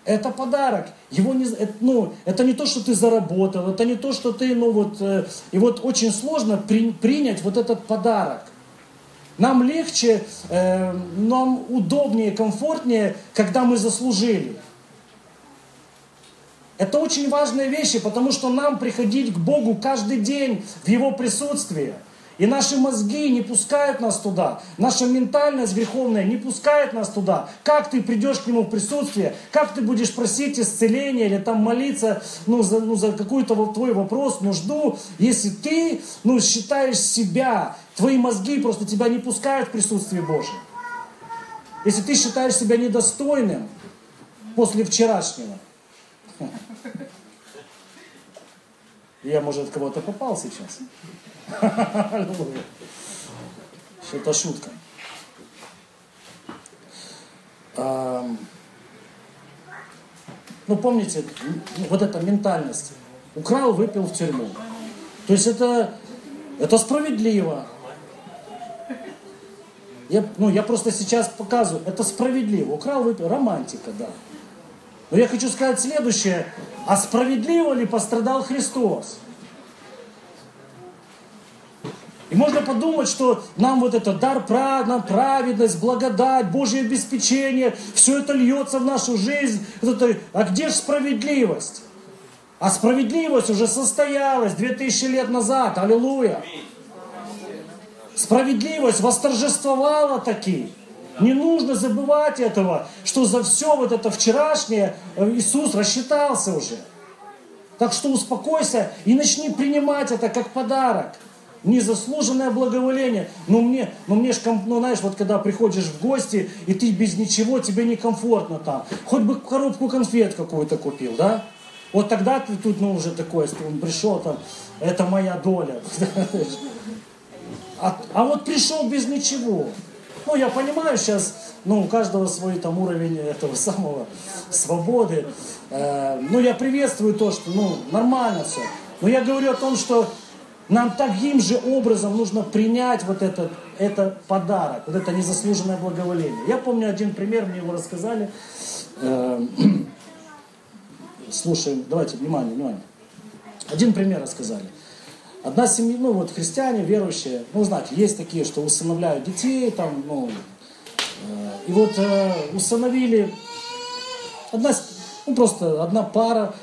Это подарок. Его не, это, ну, это не то, что ты заработал, это не то, что ты, ну вот, э, и вот очень сложно при, принять вот этот подарок. Нам легче, э, нам удобнее, комфортнее, когда мы заслужили. Это очень важные вещи, потому что нам приходить к Богу каждый день в Его присутствие – И наши мозги не пускают нас туда. Наша ментальность греховная не пускает нас туда. Как ты придешь к Нему в присутствие? Как ты будешь просить исцеления или там молиться ну, за, ну, за какой-то твой вопрос, нужду, если ты ну, считаешь себя, твои мозги просто тебя не пускают в присутствие Божие. Если ты считаешь себя недостойным после вчерашнего. Я, может, кого-то попал сейчас. Это шутка. Ну, помните, вот эта ментальность. Украл, выпил в тюрьму. То есть это, это справедливо. Я, ну, я просто сейчас показываю, это справедливо. Украл, выпил, романтика, да. Но я хочу сказать следующее. А справедливо ли пострадал Христос? И можно подумать, что нам вот это дар нам праведность, благодать, Божье обеспечение, все это льется в нашу жизнь. А где же справедливость? А справедливость уже состоялась 2000 лет назад. Аллилуйя. Справедливость восторжествовала таки. Не нужно забывать этого, что за все вот это вчерашнее э, Иисус рассчитался уже. Так что успокойся и начни принимать это как подарок. Незаслуженное благоволение. Но мне, но мне ж, ну знаешь, вот когда приходишь в гости, и ты без ничего, тебе некомфортно там. Хоть бы коробку конфет какую-то купил, да? Вот тогда ты тут, ну, уже такой, он пришел там, это моя доля. А, а вот пришел без ничего. Ну, я понимаю сейчас, ну, у каждого свой там уровень этого самого свободы. Э, ну, я приветствую то, что, ну, нормально все. Но я говорю о том, что нам таким же образом нужно принять вот этот, это подарок, вот это незаслуженное благоволение. Я помню один пример, мне его рассказали. Э, слушаем, давайте, внимание, внимание. Один пример рассказали. Одна семья, ну вот христиане, верующие, ну знаете, есть такие, что усыновляют детей, там, ну, э, и вот э, усыновили, одна, ну просто одна пара,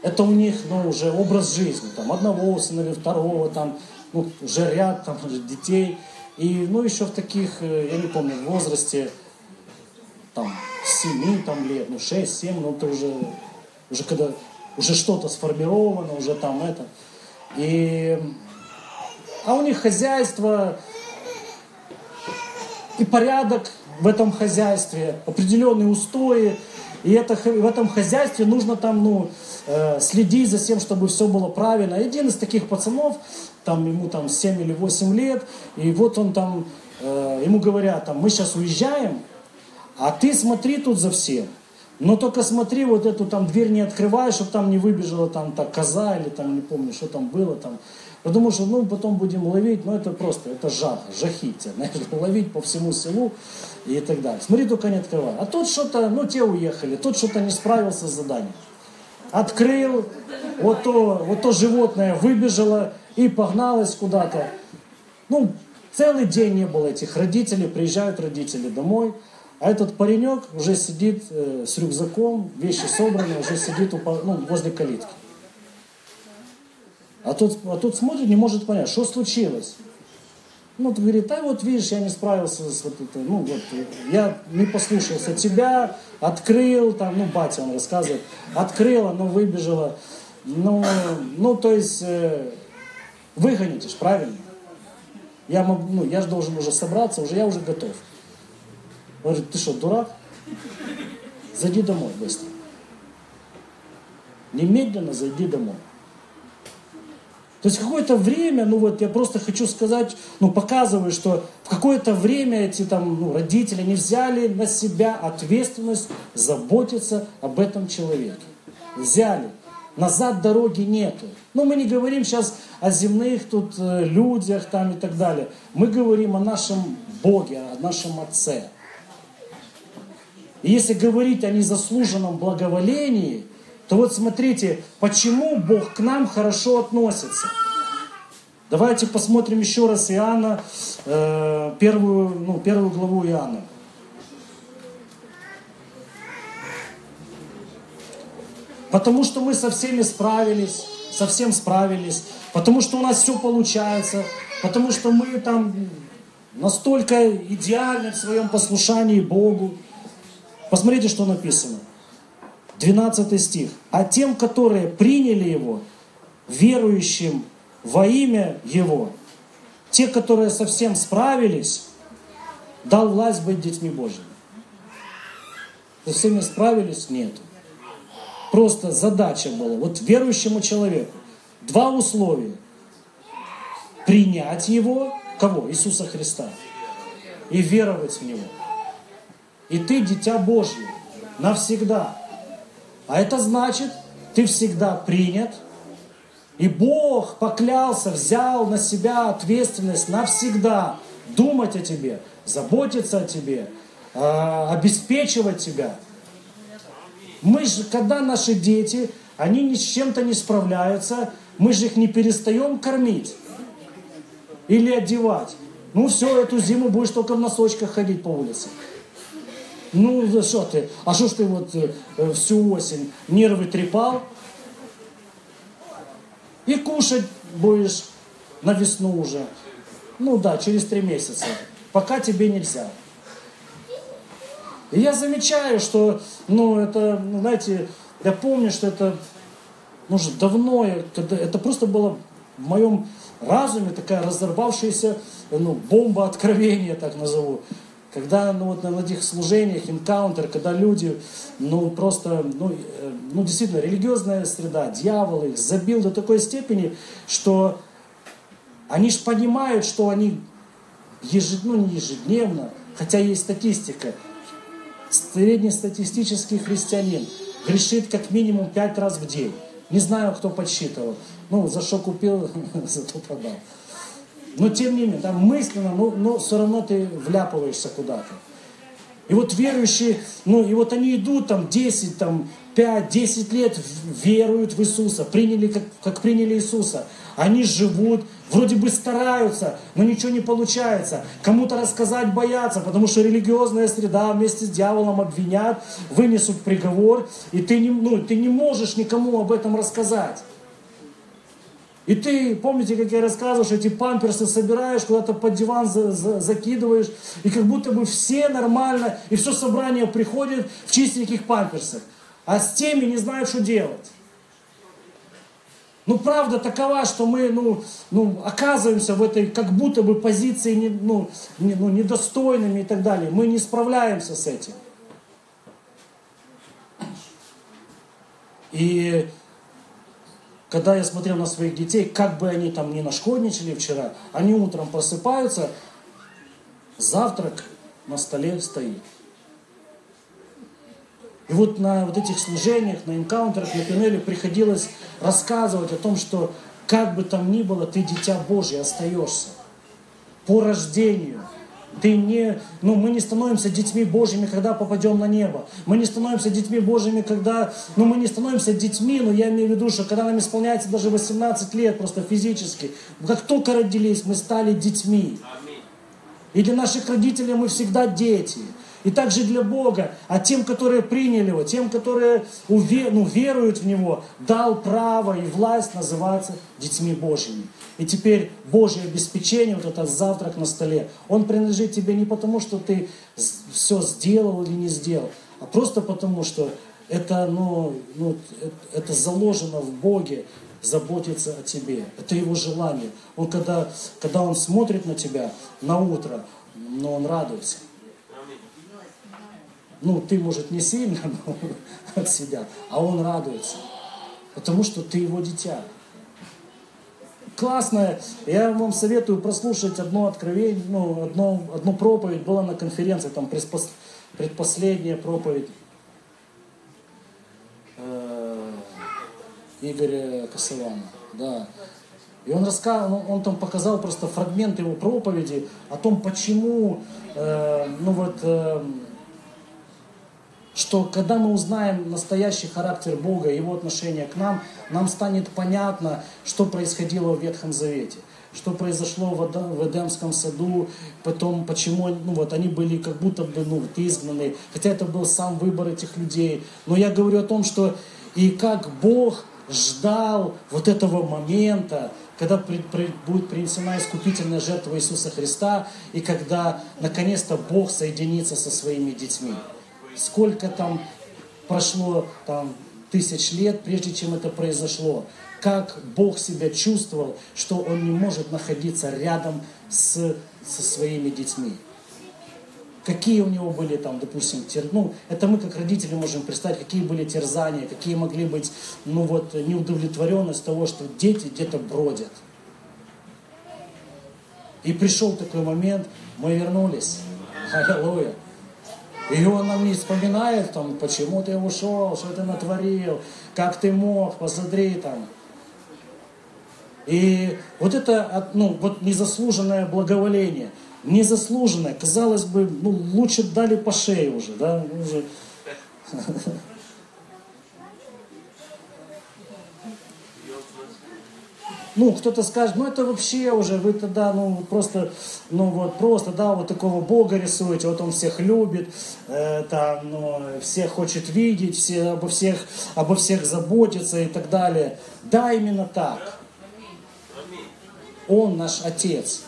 это у них, ну, уже образ жизни, там, одного усыновили, второго, там, ну, уже ряд, там, детей, и, ну, еще в таких, э, я не помню, в возрасте, там, 7 там, лет, ну, 6-7, ну, это уже, уже когда, уже что-то сформировано, уже там это, и, а у них хозяйство и порядок в этом хозяйстве, определенные устои. И это, в этом хозяйстве нужно там, ну, э, следить за тем, чтобы все было правильно. Один из таких пацанов, там ему там 7 или 8 лет, и вот он там, э, ему говорят, там, мы сейчас уезжаем, а ты смотри тут за всем. Но только смотри, вот эту там дверь не открывай, чтобы там не выбежала там та коза или там не помню, что там было там. Потому что, ну, потом будем ловить, ну, это просто, это жах, жахите, знаешь, ловить по всему селу и так далее. Смотри, только не открывай. А тут что-то, ну, те уехали, тут что-то не справился с заданием. Открыл, вот то, вот то животное выбежало и погналось куда-то. Ну, целый день не было этих родителей, приезжают родители домой, а этот паренек уже сидит э, с рюкзаком, вещи собраны, уже сидит у, ну, возле калитки. А тут, а тут смотрит, не может понять, что случилось. Ну, он говорит, а вот видишь, я не справился с вот это, ну, вот, я не послушался тебя, открыл, там, ну, батя он рассказывает, открыл, оно выбежало. Ну, ну то есть, э, выгоните ж, правильно? Я, могу, ну, я же должен уже собраться, уже я уже готов. Он говорит, ты что, дурак? Зайди домой быстро. Немедленно зайди домой. То есть какое-то время, ну вот я просто хочу сказать, ну показываю, что в какое-то время эти там ну, родители не взяли на себя ответственность заботиться об этом человеке. Взяли. Назад дороги нету. Ну мы не говорим сейчас о земных тут э, людях там и так далее. Мы говорим о нашем Боге, о нашем Отце. И если говорить о незаслуженном благоволении, то вот смотрите, почему Бог к нам хорошо относится. Давайте посмотрим еще раз Иоанна, э, первую, ну, первую главу Иоанна. Потому что мы со всеми справились, совсем справились, потому что у нас все получается, потому что мы там настолько идеальны в своем послушании Богу. Посмотрите, что написано. 12 стих. А тем, которые приняли Его, верующим во имя Его, те, которые совсем справились, дал власть быть детьми Божьими. Со всеми справились? Нет. Просто задача была. Вот верующему человеку два условия. Принять Его, кого? Иисуса Христа. И веровать в Него. И ты дитя Божье навсегда. А это значит, ты всегда принят, и Бог поклялся, взял на себя ответственность навсегда думать о тебе, заботиться о тебе, а, обеспечивать тебя. Мы же, когда наши дети, они ни с чем-то не справляются, мы же их не перестаем кормить или одевать. Ну все, эту зиму будешь только в носочках ходить по улице. Ну, за что ты? А что ж ты вот э, всю осень нервы трепал? И кушать будешь на весну уже. Ну да, через три месяца. Пока тебе нельзя. И я замечаю, что, ну, это, ну, знаете, я помню, что это, ну, уже давно, это просто было в моем разуме такая разорвавшаяся, ну, бомба откровения, так назову. Когда ну, вот на этих служениях, энкаунтер, когда люди, ну просто, ну, э, ну действительно, религиозная среда, дьявол их забил до такой степени, что они же понимают, что они ежед, ну, не ежедневно, хотя есть статистика, среднестатистический христианин грешит как минимум пять раз в день. Не знаю, кто подсчитывал. Ну, за что купил, зато продал. Но тем не менее, там мысленно, но, но все равно ты вляпываешься куда-то. И вот верующие, ну и вот они идут там 10, там 5, 10 лет веруют в Иисуса, приняли, как, как приняли Иисуса. Они живут, вроде бы стараются, но ничего не получается. Кому-то рассказать боятся, потому что религиозная среда вместе с дьяволом обвинят, вынесут приговор, и ты не, ну, ты не можешь никому об этом рассказать. И ты, помните, как я рассказывал, что эти памперсы собираешь, куда-то под диван за, за, закидываешь, и как будто бы все нормально, и все собрание приходит в чистеньких памперсах. А с теми не знают, что делать. Ну, правда такова, что мы ну, ну, оказываемся в этой как будто бы позиции не, ну, не, ну, недостойными и так далее. Мы не справляемся с этим. И когда я смотрел на своих детей, как бы они там ни нашкодничали вчера, они утром просыпаются, завтрак на столе стоит. И вот на вот этих служениях, на энкаунтерах, на панели приходилось рассказывать о том, что как бы там ни было, ты дитя Божье остаешься по рождению – ты не, ну, мы не становимся детьми Божьими, когда попадем на небо. Мы не становимся детьми Божьими, когда, ну, мы не становимся детьми, но я имею в виду, что когда нам исполняется даже 18 лет, просто физически, как только родились, мы стали детьми. И для наших родителей мы всегда дети. И также для Бога, а тем, которые приняли Его, тем, которые увер, ну, веруют в Него, дал право и власть называться детьми Божьими. И теперь Божье обеспечение, вот этот завтрак на столе, он принадлежит тебе не потому, что ты все сделал или не сделал, а просто потому, что это, ну, ну, это заложено в Боге, заботиться о тебе. Это его желание. Он когда, когда он смотрит на тебя на утро, но он радуется. Ну, ты, может, не сильно но от себя, а он радуется. Потому что ты его дитя классная. Я вам советую прослушать одно откровение, ну, одно, одну проповедь. Была на конференции, там предпос, предпоследняя проповедь э, Игоря Косована. Да. И он рассказал, он, он там показал просто фрагмент его проповеди о том, почему, э, ну вот, э, что когда мы узнаем настоящий характер Бога, Его отношение к нам, нам станет понятно, что происходило в Ветхом Завете, что произошло в Эдемском саду, потом почему ну, вот, они были как будто бы ну, изгнаны, хотя это был сам выбор этих людей. Но я говорю о том, что и как Бог ждал вот этого момента, когда при, при, будет принесена искупительная жертва Иисуса Христа, и когда наконец-то Бог соединится со своими детьми. Сколько там прошло там, тысяч лет, прежде чем это произошло. Как Бог себя чувствовал, что Он не может находиться рядом с, со своими детьми какие у него были там, допустим, тер... ну, это мы как родители можем представить, какие были терзания, какие могли быть, ну вот, неудовлетворенность того, что дети где-то бродят. И пришел такой момент, мы вернулись. Аллилуйя. И он нам не вспоминает, там, почему ты ушел, что ты натворил, как ты мог, посмотри там. И вот это, ну, вот незаслуженное благоволение – незаслуженное. Казалось бы, ну, лучше дали по шее уже, да, уже. Ну, кто-то скажет, ну это вообще уже, вы тогда, ну, просто, ну вот, просто, да, вот такого Бога рисуете, вот Он всех любит, э, там, ну, всех хочет видеть, все, обо всех, обо всех заботится и так далее. Да, именно так. Он наш Отец.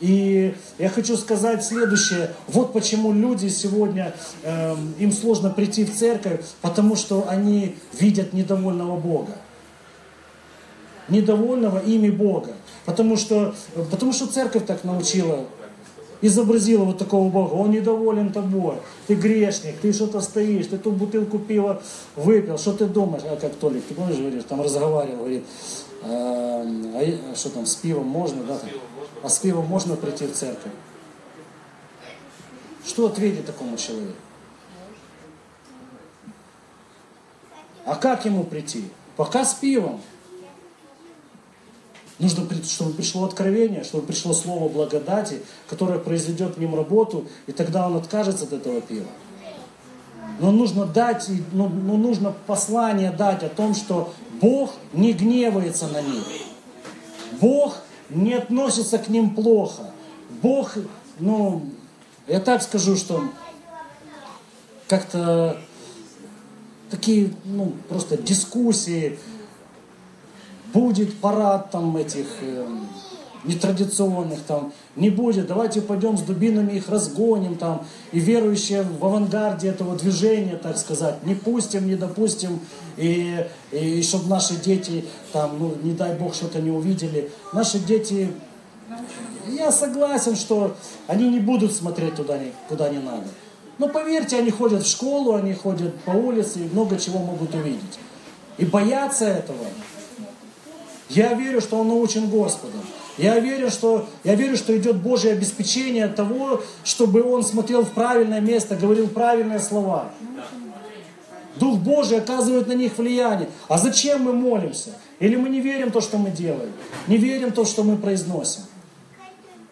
И я хочу сказать следующее. Вот почему люди сегодня, э, им сложно прийти в церковь, потому что они видят недовольного Бога. Недовольного ими Бога. Потому что, потому что церковь так научила изобразила вот такого Бога, он недоволен тобой, ты грешник, ты что-то стоишь, ты ту бутылку пива выпил, что ты думаешь, а как Толик, ты помнишь, говоришь, там разговаривал, говорит, а, а что там, с пивом можно, да? А с пивом можно прийти в церковь? Что ответить такому человеку? А как ему прийти? Пока с пивом. Нужно, чтобы пришло откровение, чтобы пришло слово благодати, которое произведет в нем работу, и тогда он откажется от этого пива. Но нужно дать, ну, ну, нужно послание дать о том, что Бог не гневается на них. Бог не относится к ним плохо. Бог, ну, я так скажу, что как-то такие, ну, просто дискуссии, будет парад там этих э, нетрадиционных там, не будет, давайте пойдем с дубинами их разгоним там, и верующие в авангарде этого движения, так сказать, не пустим, не допустим, и, и чтобы наши дети там, ну, не дай Бог, что-то не увидели. Наши дети, я согласен, что они не будут смотреть туда, куда не надо. Но поверьте, они ходят в школу, они ходят по улице и много чего могут увидеть. И бояться этого. Я верю, что он научен Господом. Я верю, что, я верю, что идет Божье обеспечение того, чтобы он смотрел в правильное место, говорил правильные слова. Дух Божий оказывает на них влияние. А зачем мы молимся? Или мы не верим в то, что мы делаем? Не верим в то, что мы произносим?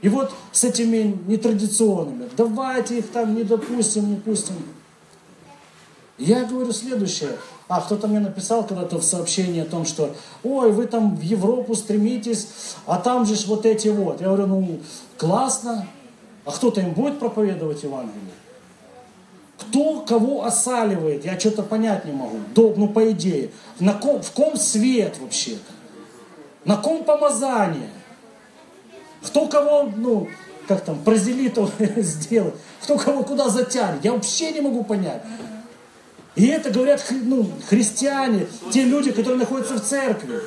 И вот с этими нетрадиционными, давайте их там не допустим, не пустим. Я говорю следующее. А, кто-то мне написал когда-то в сообщении о том, что ой, вы там в Европу стремитесь, а там же вот эти вот. Я говорю, ну, классно. А кто-то им будет проповедовать Евангелие? Кто кого осаливает, я что-то понять не могу. До, ну, по идее. На ком, в ком свет вообще-то? На ком помазание? Кто кого, ну, как там, прозелитов сделает? Кто кого куда затянет? Я вообще не могу понять. И это говорят ну, христиане, те люди, которые находятся в церкви.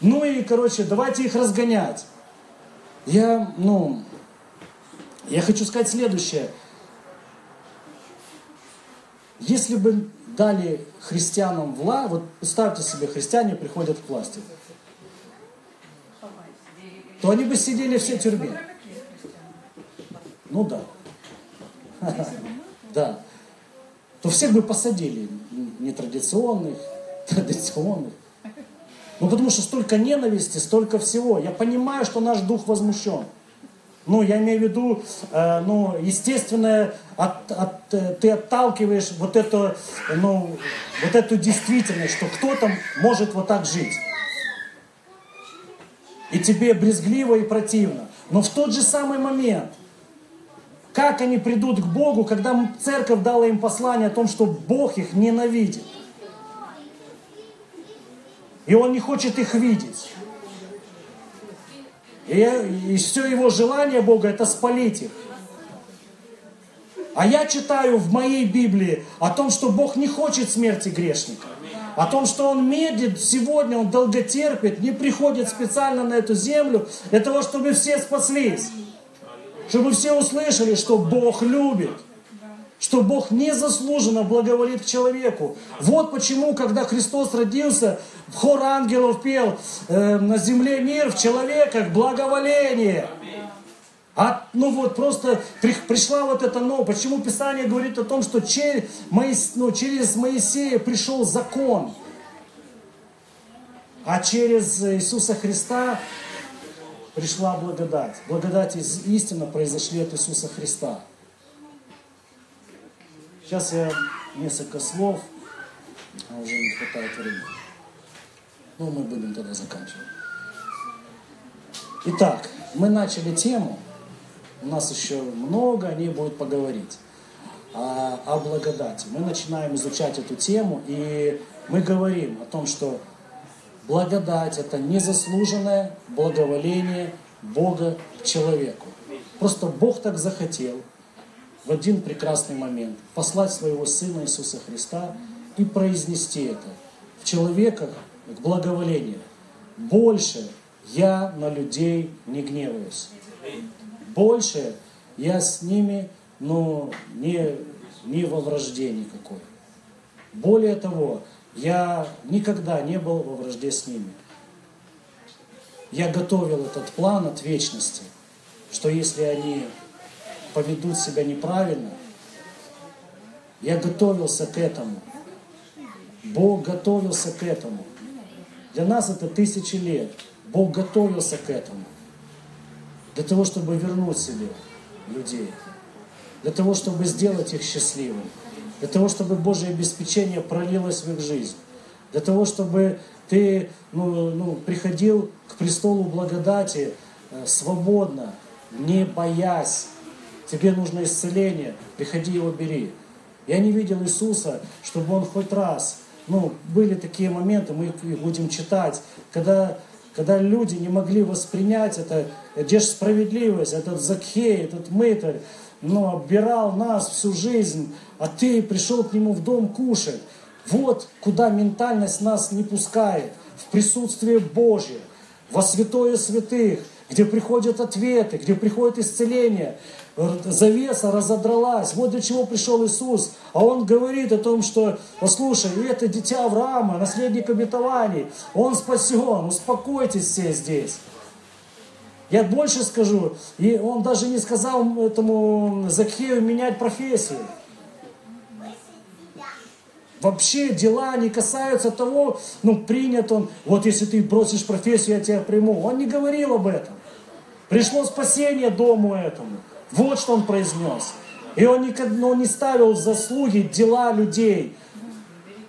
Ну и, короче, давайте их разгонять. Я, ну, я хочу сказать следующее. Если бы дали христианам власть, вот представьте себе, христиане приходят к власти, то они бы сидели все в тюрьме. Ну да. Да то всех бы посадили, нетрадиционных, традиционных. Ну, потому что столько ненависти, столько всего. Я понимаю, что наш дух возмущен. Ну, я имею в виду, э, ну, естественно, от, от, э, ты отталкиваешь вот эту, ну, вот эту действительность, что кто-то может вот так жить. И тебе брезгливо и противно. Но в тот же самый момент как они придут к Богу, когда церковь дала им послание о том, что Бог их ненавидит? И Он не хочет их видеть. И, и все его желание Бога это спалить их. А я читаю в моей Библии о том, что Бог не хочет смерти грешника. О том, что Он медлит сегодня, Он долготерпит, не приходит специально на эту землю для того, чтобы все спаслись. Чтобы все услышали, что Бог любит что Бог незаслуженно благоволит человеку. Вот почему, когда Христос родился, хор ангелов пел э, «На земле мир, в человеках благоволение». А, ну вот просто при, пришла вот эта новость. Почему Писание говорит о том, что через, Моис, ну, через Моисея пришел закон, а через Иисуса Христа пришла благодать. Благодать из истина произошли от Иисуса Христа. Сейчас я несколько слов, а уже не хватает времени. Ну, мы будем тогда заканчивать. Итак, мы начали тему, у нас еще много о ней будет поговорить, о, о благодати. Мы начинаем изучать эту тему, и мы говорим о том, что благодать – это незаслуженное благоволение Бога к человеку. Просто Бог так захотел – в один прекрасный момент послать своего Сына Иисуса Христа и произнести это в человеках к благоволению. Больше я на людей не гневаюсь. Больше я с ними, но не, не во вражде никакой. Более того, я никогда не был во вражде с ними. Я готовил этот план от вечности, что если они поведут себя неправильно, я готовился к этому. Бог готовился к этому. Для нас это тысячи лет. Бог готовился к этому. Для того, чтобы вернуть себе людей. Для того, чтобы сделать их счастливыми. Для того, чтобы Божье обеспечение пролилось в их жизнь. Для того, чтобы ты ну, ну, приходил к престолу благодати э, свободно, не боясь тебе нужно исцеление, приходи его бери. Я не видел Иисуса, чтобы он хоть раз, ну, были такие моменты, мы их будем читать, когда, когда люди не могли воспринять это, где же справедливость, этот Закхей, этот мытарь, ну, оббирал нас всю жизнь, а ты пришел к нему в дом кушать. Вот куда ментальность нас не пускает, в присутствие Божье, во святое святых, где приходят ответы, где приходит исцеление, завеса разодралась. Вот для чего пришел Иисус. А Он говорит о том, что, послушай, это дитя Авраама, наследник обетований. Он спасен, успокойтесь все здесь. Я больше скажу, и он даже не сказал этому Закхею менять профессию. Вообще дела не касаются того, ну принят он, вот если ты бросишь профессию, я тебя приму. Он не говорил об этом. Пришло спасение дому этому. Вот что он произнес. И он, никогда, он не ставил в заслуги дела людей.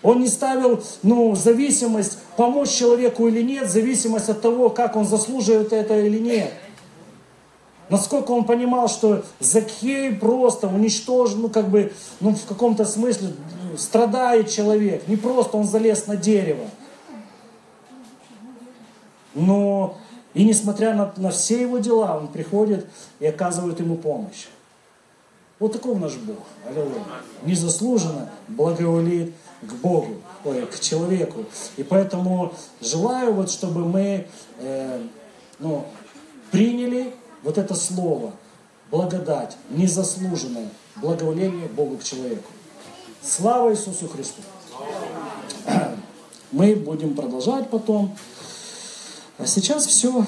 Он не ставил ну, зависимость, помочь человеку или нет, зависимость от того, как он заслуживает это или нет. Насколько он понимал, что Закхей просто уничтожен, ну как бы, ну в каком-то смысле страдает человек. Не просто он залез на дерево. Но и несмотря на, на все его дела, он приходит и оказывает ему помощь. Вот таков наш Бог. Аллилуйя. Незаслуженно благоволит к Богу, ой, к человеку. И поэтому желаю, вот, чтобы мы э, ну, приняли вот это слово, благодать, незаслуженное благоволение Богу к человеку. Слава Иисусу Христу! Мы будем продолжать потом. А сейчас все.